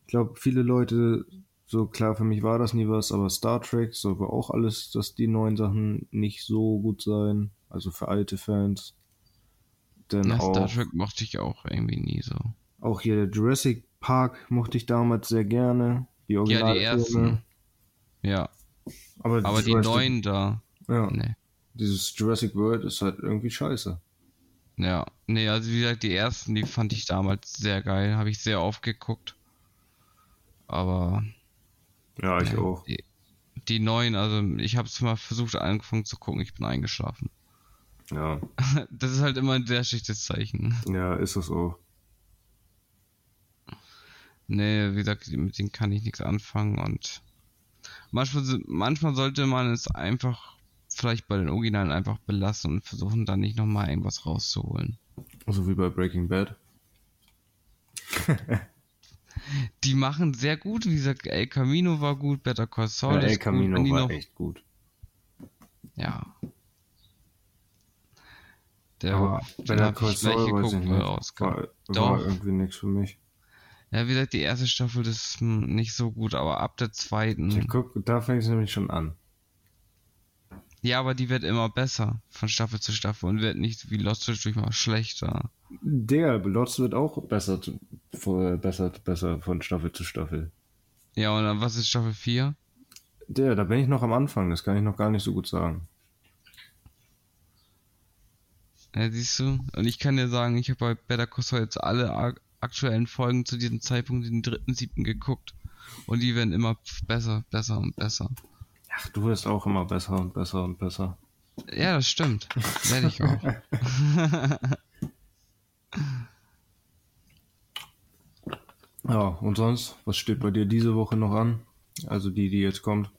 glaube, viele Leute, so klar, für mich war das nie was, aber Star Trek soll auch alles, dass die neuen Sachen nicht so gut sein. Also für alte Fans. Denn Ja, auch, Star Trek mochte ich auch irgendwie nie so. auch hier der Jurassic Park mochte ich damals sehr gerne. Die Ja, Originalfilme. die ersten. Ja, Aber, aber die neuen da. Ja, Nee. dieses Jurassic World ist halt irgendwie scheiße. Ja, nee, also wie gesagt, die ersten, die fand ich damals sehr geil, habe ich sehr oft geguckt. Aber Ja, ich auch. Die, die neuen, also ich habe es mal versucht angefangen zu gucken, ich bin eingeschlafen. Ja, Das ist halt immer ein sehr schlechtes Zeichen. ja, ist das auch. Nee, wie gesagt, mit denen kann ich nichts anfangen und manchmal, manchmal sollte man es einfach vielleicht bei den Originalen einfach belassen und versuchen dann nicht nochmal irgendwas rauszuholen. So wie bei Breaking Bad. Die machen sehr gut, wie gesagt, El Camino war gut, Better Call Saul Ja, ist El Camino gut, war echt gut. ja. Der Aber war, hab Call Saul geguckt, ich nicht. rauskam. War, war irgendwie nichts für mich. Ja, wie gesagt, die erste Staffel ist hm, nicht so gut, aber ab der zweiten, Ich guck, da fängt es nämlich schon an. ja, aber die wird immer besser von Staffel zu Staffel und wird nicht wie Lost zwischendurch mal schlechter. Der Lotz wird auch besser, besser, besser von Staffel zu Staffel. Ja, und was ist Staffel 4? Der, da bin ich noch am Anfang, das kann ich noch gar nicht so gut sagen. Ja, siehst du? Und ich kann dir sagen, ich habe bei Better Call Saul jetzt alle ak- aktuellen Folgen zu diesem Zeitpunkt, den dritten, siebten geguckt. Und die werden immer besser, besser und besser. Ach, du wirst auch immer besser und besser und besser. Ja, das stimmt. Werde ich auch. Ja, und sonst, was steht bei dir diese Woche noch an? Also die, die jetzt kommt.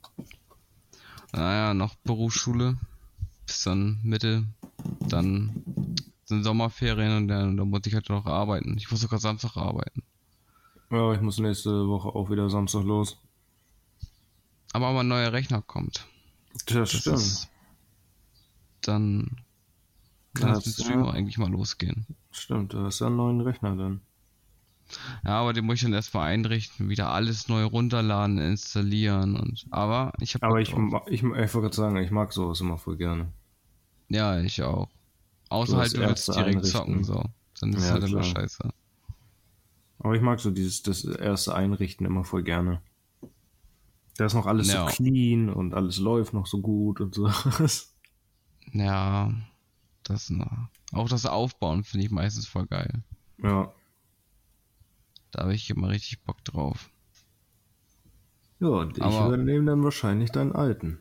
Naja, noch Berufsschule. Bis dann Mitte. Dann sind Sommerferien und dann, dann muss ich halt noch arbeiten. Ich muss sogar Samstag arbeiten. Ja, ich muss nächste Woche auch wieder Samstag los. Aber wenn ein neuer Rechner kommt, Das, das ist, dann kann Ja, das mit das- Stream ja. eigentlich mal losgehen. Stimmt, du hast ja einen neuen Rechner dann. Ja, aber den muss ich dann erstmal einrichten, wieder alles neu runterladen, installieren und aber ich habe Aber ich, ma- ich, ich wollte gerade sagen, ich mag sowas immer voll gerne. ja, ich auch. Außer halt du willst direkt einrichten. zocken so. Dann ist Ja, halt immer scheiße. Aber ich mag so dieses das erste Einrichten immer voll gerne. Da ist noch alles Ja. so clean und alles läuft noch so gut und so. Ja, das noch. Auch das Aufbauen finde ich meistens voll geil. ja. Da habe ich immer richtig Bock drauf. Ja, und ich Aber- übernehme dann wahrscheinlich deinen alten.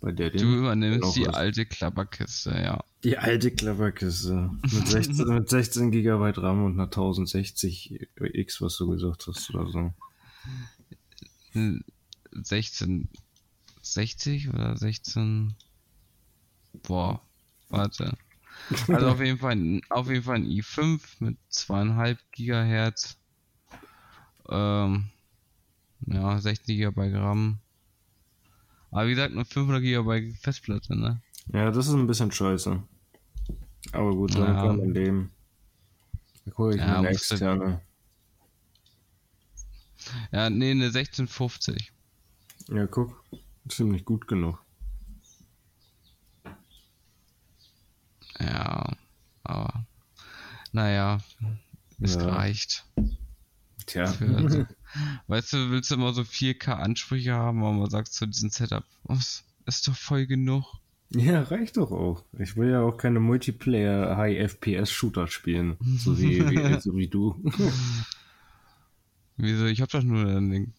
Bei der Du übernimmst die was. alte Klapperkiste, ja. Die alte Klapperkiste. Mit 16, mit 16 GB RAM und einer 1060 X, was du gesagt hast oder so. 16, 60 oder 16? Boah, warte. Also auf jeden Fall, ein- auf jeden Fall ein i5 mit zweieinhalb Gigahertz. Ähm, ja, 16 GB RAM. Aber wie gesagt, nur 500 GB Festplatte, ne? Ja, das ist ein bisschen scheiße. Aber gut, damit Ja. kann man leben. Da hole ich Ja, eine externe. Ja, nee, eine 1650. Ja, guck. Ziemlich gut genug. Ja, aber naja, es Ja. reicht. Tja. Für, weißt du, willst du immer so 4K Ansprüche haben, aber man sagt zu diesem Setup, was ist doch voll genug. Ja, reicht doch auch. Ich will ja auch keine Multiplayer High FPS Shooter spielen, so wie, wie, so wie du. Wieso, ich hab doch nur den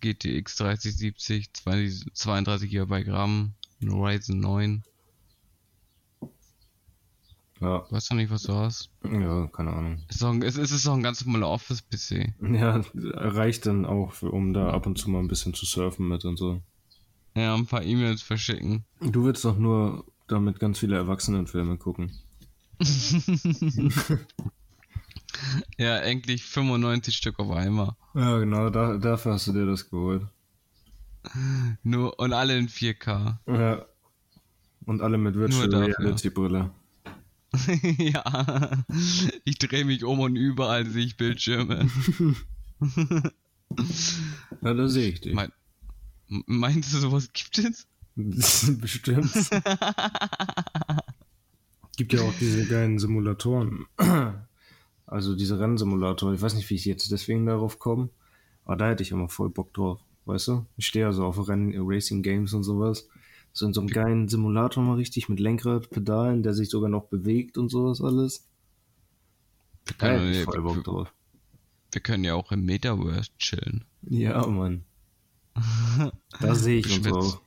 GTX 3070, 20 32 GB RAM, ein Ryzen 9. Ja, Weißt du nicht, was du hast? ja, keine Ahnung. Ist doch ein, es ist doch ein ganz normaler Office-PC. Ja, reicht dann auch, um da ab und zu mal ein bisschen zu surfen mit und so. Ja, ein paar E-Mails verschicken. Du willst doch nur damit ganz viele Erwachsenenfilme gucken. Ja, endlich 95 Stück auf einmal. Ja, genau, da, dafür hast du dir das geholt. Nur, und alle in 4K. Ja. Und alle mit Virtual dafür. Ja, ich drehe mich um und überall sehe ich Bildschirme. Ja, da sehe ich dich. Mein, meinst du, sowas gibt es? Bestimmt. Gibt ja auch diese geilen Simulatoren. Also diese Rennsimulatoren. Ich weiß nicht, wie ich jetzt deswegen darauf komme. Aber da hätte ich immer voll Bock drauf. Weißt du? Ich stehe also auf Renn Racing Games und sowas. So in so einem geilen Simulator mal richtig mit Lenkrad, Pedalen, der sich sogar noch bewegt und sowas alles. Wir können, ich wir, voll Bock drauf. wir können ja auch im Metaverse chillen. Ja, Mann. Da sehe ich uns auch.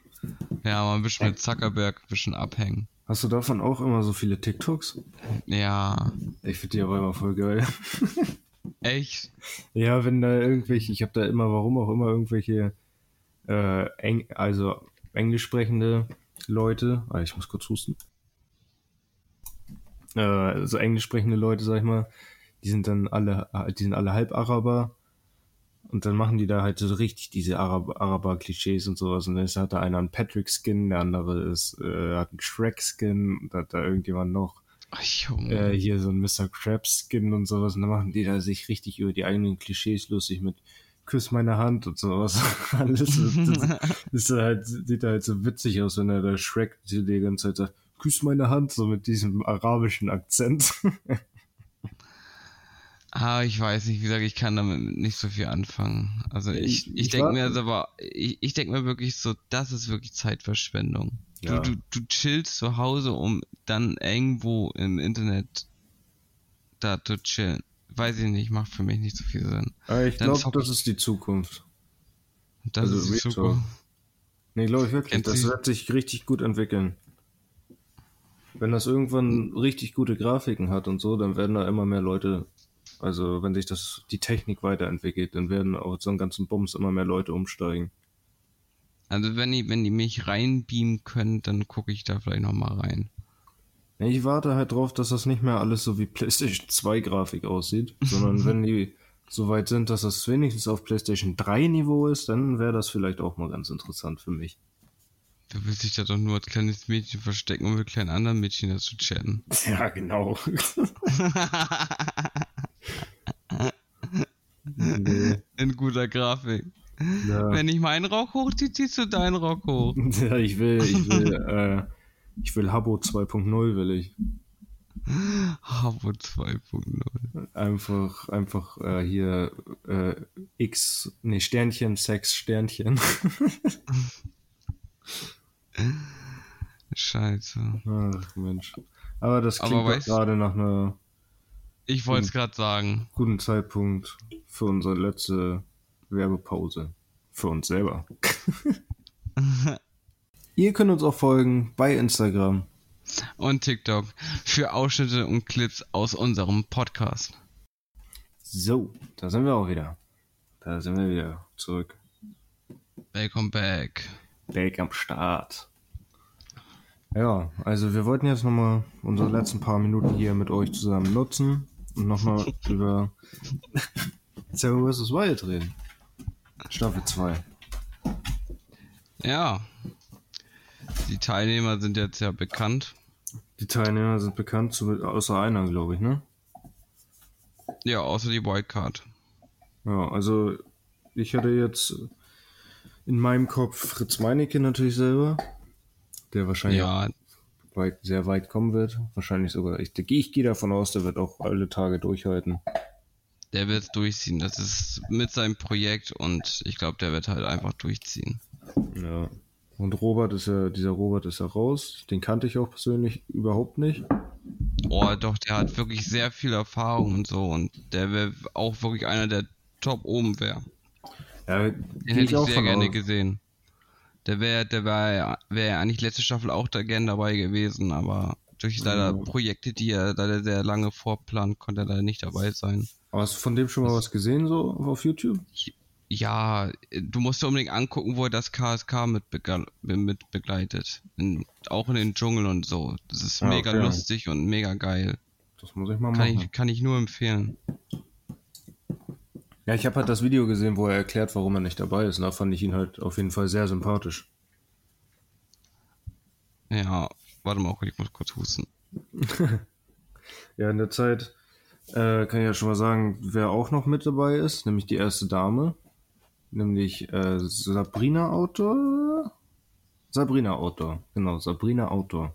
Ja, mal ein bisschen mit Zuckerberg ein bisschen abhängen. Hast du davon auch immer so viele TikToks? Ja, Ich finde die aber immer voll geil. echt? Ja, wenn da irgendwelche, ich habe da immer, warum auch immer, irgendwelche, äh, eng, also englisch sprechende Leute, ah, ich muss kurz husten, äh, also englisch sprechende Leute, sag ich mal, die sind dann alle, die sind alle Halbaraber und dann machen die da halt so richtig diese Arab Araber-Klischees und sowas. Und dann ist, hat da einer einen Patrick-Skin, der andere ist, äh, hat einen Shrek-Skin und hat da irgendjemand noch äh, hier so ein Mr. Krabs Skin und sowas. Und dann machen die da sich richtig über die eigenen Klischees lustig mit Küss meine Hand und sowas. Alles ist halt, sieht halt so witzig aus, wenn er da Shrek die ganze Zeit sagt, Küss meine Hand, so mit diesem arabischen Akzent. Ah, ich weiß nicht, wie gesagt, ich kann damit nicht so viel anfangen. Also ich, Ich- ich, denke mir also aber, ich, ich denke mir wirklich so, das ist wirklich Zeitverschwendung. Ja. Du, du, du chillst zu Hause, um dann irgendwo im Internet da zu chillen. Weiß ich nicht, macht für mich nicht so viel Sinn. Aber ich glaube, das ist die Zukunft. Das Also ist super. Talk. Nee, glaube ich wirklich. Kennt Das sie- wird sich richtig gut entwickeln. Wenn das irgendwann richtig gute Grafiken hat und so, dann werden da immer mehr Leute, also wenn sich das die Technik weiterentwickelt, dann werden auch so einen ganzen Bums immer mehr Leute umsteigen. Also wenn die, wenn die mich reinbeamen können, dann gucke ich da vielleicht nochmal rein. Ich warte halt drauf, dass das nicht mehr alles so wie PlayStation 2 Grafik aussieht, sondern wenn die so weit sind, dass das wenigstens auf PlayStation 3 Niveau ist, dann wäre das vielleicht auch mal ganz interessant für mich. Du willst dich da doch nur als kleines Mädchen verstecken, um mit kleinen anderen Mädchen da zu chatten. Ja, genau. nee, In guter Grafik. ja. Wenn ich meinen Rock hochziehe, ziehst du deinen Rock hoch. Ja, ich will, ich will, äh, ich will Habbo 2.0 will ich. Habo 2.0. Einfach, einfach äh, hier äh, X, nee, Sternchen, Sex, Sternchen. Scheiße. Ach Mensch. Aber das klingt gerade nach einer Ich wollte es gerade sagen. guten Zeitpunkt für unsere letzte Werbepause. Für uns selber. Ihr könnt uns auch folgen bei Instagram. Und TikTok für Ausschnitte und Clips aus unserem Podcast. So, da sind wir auch wieder. Da sind wir wieder zurück. Welcome back. Back am Start. Ja, also wir wollten jetzt nochmal unsere letzten paar Minuten hier mit euch zusammen nutzen und nochmal über Seven vs. Wild reden. Staffel 2. Ja. Die Teilnehmer sind jetzt ja bekannt. Die Teilnehmer sind bekannt, zu- außer einer, glaube ich, ne? Ja, außer die Wildcard. Ja, also ich hatte jetzt in meinem Kopf Fritz Meinecke natürlich selber, der wahrscheinlich Ja, weit, sehr weit kommen wird. Wahrscheinlich sogar, ich, ich gehe davon aus, der wird auch alle Tage durchhalten. der wird durchziehen. Das ist mit seinem Projekt und ich glaube, der wird halt einfach durchziehen. Ja. Und Robert ist ja, dieser Robert ist ja raus. Den kannte ich auch persönlich überhaupt nicht. Oh, doch, der hat wirklich sehr viel Erfahrung und so und der wäre auch wirklich einer, der top oben wäre. Ja, Den hätte ich auch sehr gerne aus. gesehen. Der wäre, der wäre wär ja eigentlich letzte Staffel auch da gern dabei gewesen, aber durch leider Ja. Projekte, die er leider sehr lange vorplant, konnte er leider nicht dabei sein. Aber hast du von dem schon mal was gesehen, so auf YouTube? Ja, du musst dir unbedingt angucken, wo er das KSK mit, mit begleitet. In, auch in den Dschungel und so. Das ist Ah, mega okay. lustig und mega geil. Das muss ich mal Kann machen. ich, kann ich nur empfehlen. Ja, ich habe halt das Video gesehen, wo er erklärt, warum er nicht dabei ist. Und da fand ich ihn halt auf jeden Fall sehr sympathisch. Ja, warte mal, ich muss kurz husten. Ja, in der Zeit äh, kann ich ja schon mal sagen, wer auch noch mit dabei ist, nämlich die erste Dame. Nämlich äh, Sabrina Autor. Sabrina Autor, genau, Sabrina Autor.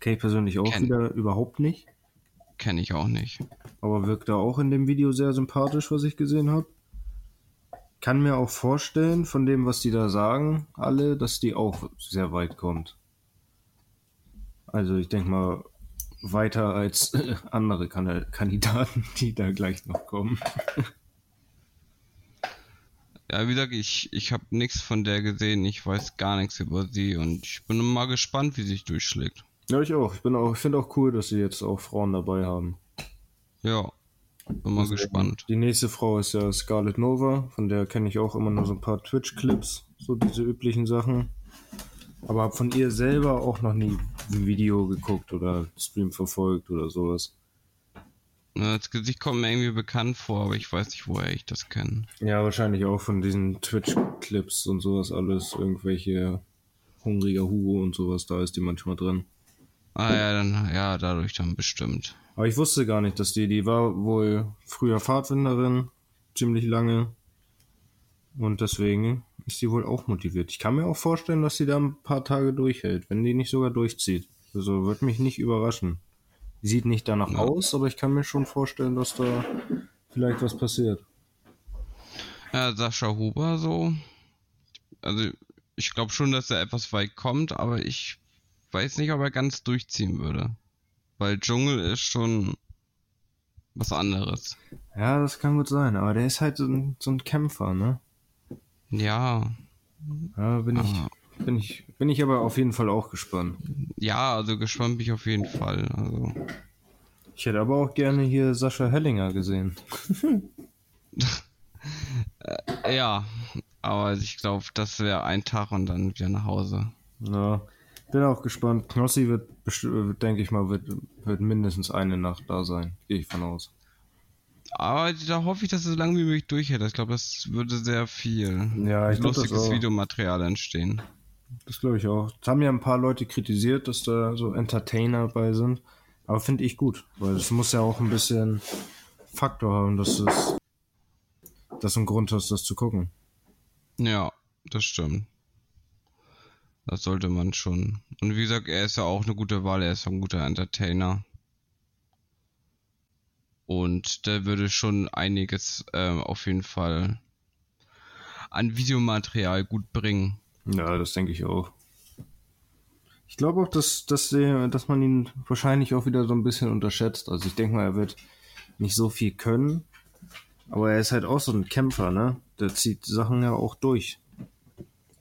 Kenne ich persönlich auch Kenn- wieder überhaupt nicht, Kenne ich auch nicht. aber wirkt da auch in dem Video sehr sympathisch, was ich gesehen habe. Kann mir auch vorstellen, von dem, was die da sagen, alle, dass die auch sehr weit kommt. Also ich denke mal, weiter als andere Kan- Kandidaten, die da gleich noch kommen. Ja, wie gesagt, ich, ich habe nichts von der gesehen, ich weiß gar nichts über sie und ich bin mal gespannt, wie sie sich durchschlägt. Ja, ich auch. Ich bin auch, ich finde auch cool, dass sie jetzt auch Frauen dabei haben. Ja, bin mal gespannt. Die nächste Frau ist ja Scarlett Nova, von der kenne ich auch immer nur so ein paar Twitch-Clips, so diese üblichen Sachen. Aber habe von ihr selber auch noch nie ein Video geguckt oder Stream verfolgt oder sowas. Das Gesicht kommt mir irgendwie bekannt vor, aber ich weiß nicht, woher ich das kenne. Ja, wahrscheinlich auch von diesen Twitch-Clips und sowas alles. Irgendwelche hungriger Hugo und sowas, da ist die manchmal drin. Ah ja, dann, ja, dadurch dann bestimmt. Aber ich wusste gar nicht, dass die, die war wohl früher Pfadfinderin, ziemlich lange. Und deswegen ist die wohl auch motiviert. Ich kann mir auch vorstellen, dass sie da ein paar Tage durchhält, wenn die nicht sogar durchzieht. Also wird mich nicht überraschen. Sieht nicht danach Ja. aus, aber ich kann mir schon vorstellen, dass da vielleicht was passiert. Ja, Sascha Huber so. Also, ich glaube schon, dass er etwas weit kommt, aber ich weiß nicht, ob er ganz durchziehen würde. Weil Dschungel ist schon was anderes. Ja, das kann gut sein, aber der ist halt so ein, so ein Kämpfer, ne? Ja, Ja, bin ich, bin ich, bin ich aber auf jeden Fall auch gespannt. ja, also gespannt bin ich auf jeden Fall. Also, Ich hätte aber auch gerne hier Sascha Hellinger gesehen. ja, aber ich glaube, das wäre ein Tag und dann wieder nach Hause. Ja, bin auch gespannt. Knossi wird, denke ich mal, wird, wird mindestens eine Nacht da sein. Gehe ich von aus. Aber da hoffe ich, dass es so lange wie möglich durchhält. Ich glaube, das würde sehr viel Ja, lustiges. Videomaterial entstehen. Das glaube ich auch. Es haben ja ein paar Leute kritisiert, dass da so Entertainer bei sind. Aber finde ich gut, weil es muss ja auch ein bisschen Faktor haben, dass es dass einen Grund hast, das zu gucken. Ja, das stimmt. Das sollte man schon. Und wie gesagt, er ist ja auch eine gute Wahl, er ist ein guter Entertainer. Und der würde schon einiges ähm, auf jeden Fall an Videomaterial gut bringen. Ja, das denke ich auch. Ich glaube auch, dass, dass, der, dass man ihn wahrscheinlich auch wieder so ein bisschen unterschätzt. Also ich denke mal, er wird nicht so viel können, aber er ist halt auch so ein Kämpfer, ne? Der zieht Sachen ja auch durch.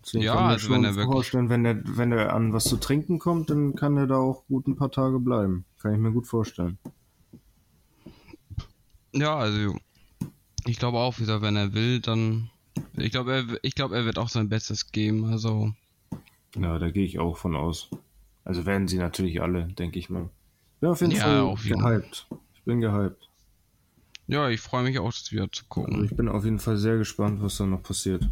Deswegen Ja, kann man also schon wenn er wirklich- vorstellen, wenn er, wenn er an was zu trinken kommt, dann kann er da auch gut ein paar Tage bleiben. Kann ich mir gut vorstellen. Ja, also ich glaube auch wieder, wenn er will, dann. Ich glaube, er, ich glaube, er wird auch sein Bestes geben. Also Ja, da gehe ich auch von aus. Also werden sie natürlich alle, denke ich mal. Bin auf jeden Ja, Fall auf jeden- gehypt. Ich bin gehypt. ja, ich freue mich auch, das wieder zu Also gucken. ich bin auf jeden Fall sehr gespannt, was da noch passiert.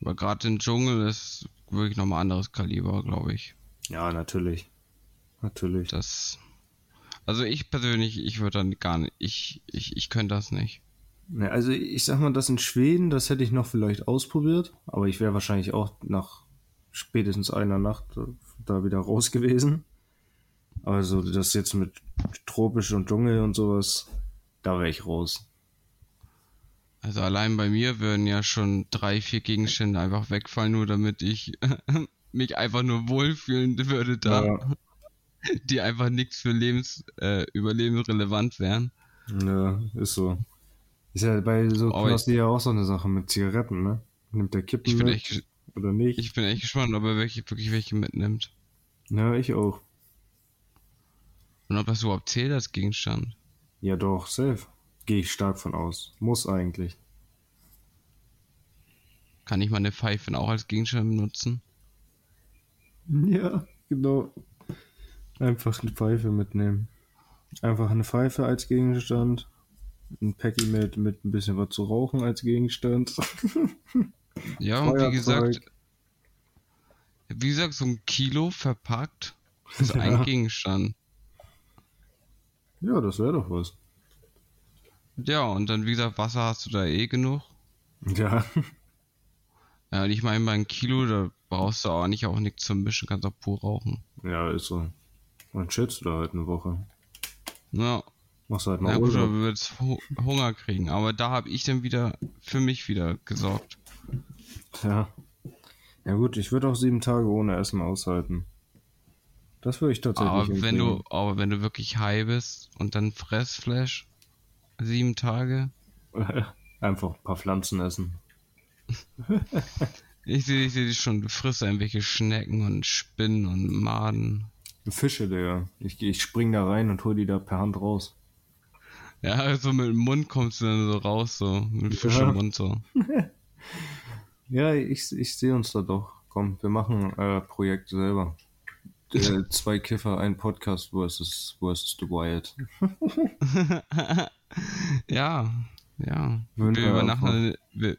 Weil gerade im Dschungel ist wirklich nochmal anderes Kaliber, glaube ich. Ja, natürlich. Natürlich. Das. Also ich persönlich, ich würde dann gar nicht. Ich, ich, ich könnte das nicht. Ja, also ich sag mal, das in Schweden, das hätte ich noch vielleicht ausprobiert, aber ich wäre wahrscheinlich auch nach spätestens einer Nacht äh, da wieder raus gewesen. Also das jetzt mit tropisch und Dschungel und sowas, da wäre ich raus. Also allein bei mir würden ja schon drei, vier Gegenstände einfach wegfallen, nur damit ich mich einfach nur wohlfühlen würde da, Ja, die einfach nichts für Lebens, äh, Überleben relevant wären. ja, ist so. Ist ja bei so Aber Knossi ja auch so eine Sache mit Zigaretten, ne? Nimmt der Kippen Ich bin mit echt, oder nicht? ich bin echt gespannt, ob er wirklich, wirklich welche mitnimmt. ja, ich auch. Und ob das überhaupt zählt als Gegenstand. Ja doch, safe. Gehe ich stark von aus. Muss eigentlich. Kann ich meine Pfeifen auch als Gegenstand benutzen? Ja, genau. Einfach eine Pfeife mitnehmen. Einfach eine Pfeife als Gegenstand. Ein Päckchen mit, mit ein bisschen was zu rauchen als Gegenstand. Ja, und wie gesagt, wie gesagt, so ein Kilo verpackt ist ein Ja. Gegenstand. Ja, das wäre doch was. Ja, und dann, wie gesagt, Wasser hast du da eh genug. Ja. Ja, und ich meine, bei einem Kilo, da brauchst du auch nicht auch nichts zum Mischen, kannst auch pur rauchen. Ja, ist so. Dann chillst du da halt eine Woche. Ja, Machst halt mal ja gut, Urlaub. du würdest Hu- Hunger kriegen. Aber da habe ich dann wieder für mich wieder gesorgt. Ja. Ja gut, ich würde auch sieben Tage ohne Essen aushalten. Das würde ich tatsächlich Aber wenn du, aber wenn du wirklich high bist und dann Fressflash, sieben Tage, Einfach ein paar Pflanzen essen. ich sehe ich seh dich schon, du frisst irgendwelche Schnecken und Spinnen und Maden. Fische, Digga. Ich, ich spring da rein und hol die da per Hand raus. Ja, so mit dem Mund kommst du dann so raus, so, mit Fisch Ja. im Mund so. Ja, ich, ich sehe uns da doch. Komm, wir machen äh, Projekt selber. Äh, zwei Kiffer, ein Podcast versus, versus The Wild. Ja, ja. Würden wir übernachten, wir,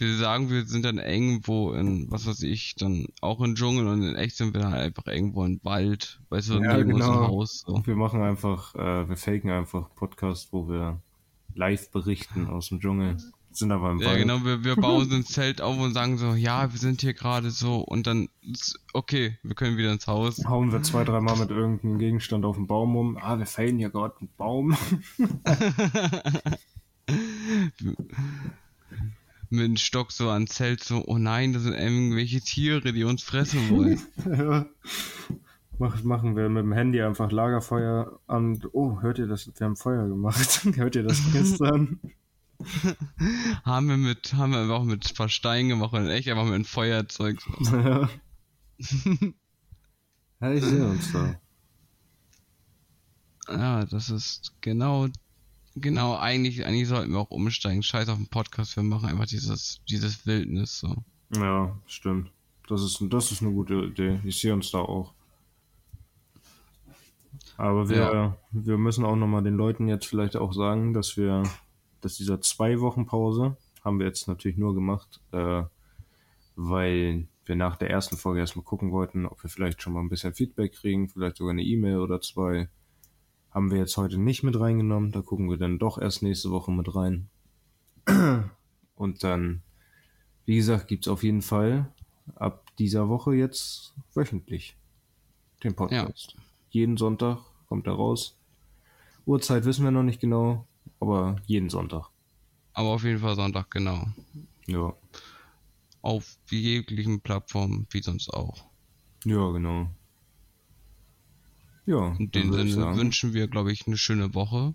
wir sagen, wir sind dann irgendwo in, was weiß ich, dann auch im Dschungel und in echt sind wir dann einfach irgendwo im Wald, weißt du, Ja, neben genau. Haus. So. Wir machen einfach, äh, wir faken einfach Podcast, wo wir live berichten aus dem Dschungel. Sind aber im Ja, Wald. genau, wir, wir bauen so ein Zelt auf und sagen so, ja, wir sind hier gerade so und dann, okay, wir können wieder ins Haus. Hauen wir zwei, dreimal mit irgendeinem Gegenstand auf den Baum um. Ah, wir fällen hier gerade einen Baum. Mit dem Stock so ans Zelt so, oh nein, das sind irgendwelche Tiere, die uns fressen wollen. ja. Mach, machen wir mit dem Handy einfach Lagerfeuer an. Oh, hört ihr das? Wir haben Feuer gemacht. hört ihr das gestern? haben wir mit, haben wir einfach mit ein paar Steinen gemacht und echt einfach mit einem Feuerzeug. So. ja. ja, ich sehe uns da. Ja, das ist genau, genau, eigentlich, eigentlich sollten wir auch umsteigen. Scheiß auf den Podcast, wir machen einfach dieses, dieses Wildnis so. Ja, stimmt. Das ist, das ist eine gute Idee. Ich sehe uns da auch. Aber wir, Ja. wir müssen auch nochmal den Leuten jetzt vielleicht auch sagen, dass wir, dass dieser zwei Wochen Pause haben wir jetzt natürlich nur gemacht, äh, weil wir nach der ersten Folge erstmal gucken wollten, ob wir vielleicht schon mal ein bisschen Feedback kriegen, vielleicht sogar eine E-Mail oder zwei. Haben wir jetzt heute nicht mit reingenommen, da gucken wir dann doch erst nächste Woche mit rein. Und dann, wie gesagt, gibt's auf jeden Fall ab dieser Woche jetzt wöchentlich den Podcast. Jeden Sonntag kommt er raus. Uhrzeit wissen wir noch nicht genau, aber jeden Sonntag. Aber auf jeden Fall Sonntag, genau. Ja, Auf jeglichen Plattformen, wie sonst auch. ja, genau. Ja, In dem Sinne sagen, wünschen wir, glaube ich, eine schöne Woche.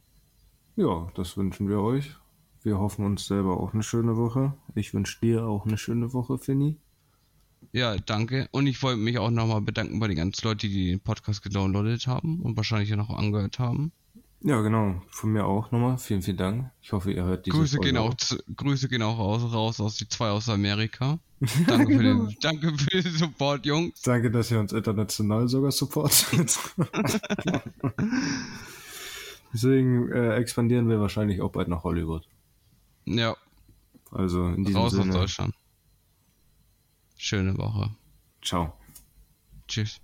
ja, das wünschen wir euch. Wir hoffen uns selber auch eine schöne Woche. Ich wünsche dir auch eine schöne Woche, Finny. Ja, danke. Und ich wollte mich auch nochmal bedanken bei den ganzen Leuten, die den Podcast gedownloadet haben und wahrscheinlich auch noch angehört haben. Ja, genau. Von mir auch nochmal. Vielen, vielen Dank. Ich hoffe, ihr hört diese Grüße Folge gehen auch, zu, Grüße gehen auch raus, raus aus die zwei aus Amerika. Danke für den, danke für den Support, Jungs. Danke, dass ihr uns international sogar supportet. Deswegen äh, expandieren wir wahrscheinlich auch bald nach Hollywood. Ja, Also in diesem raus aus Sinne. Deutschland. Schöne Woche. Ciao. Tschüss.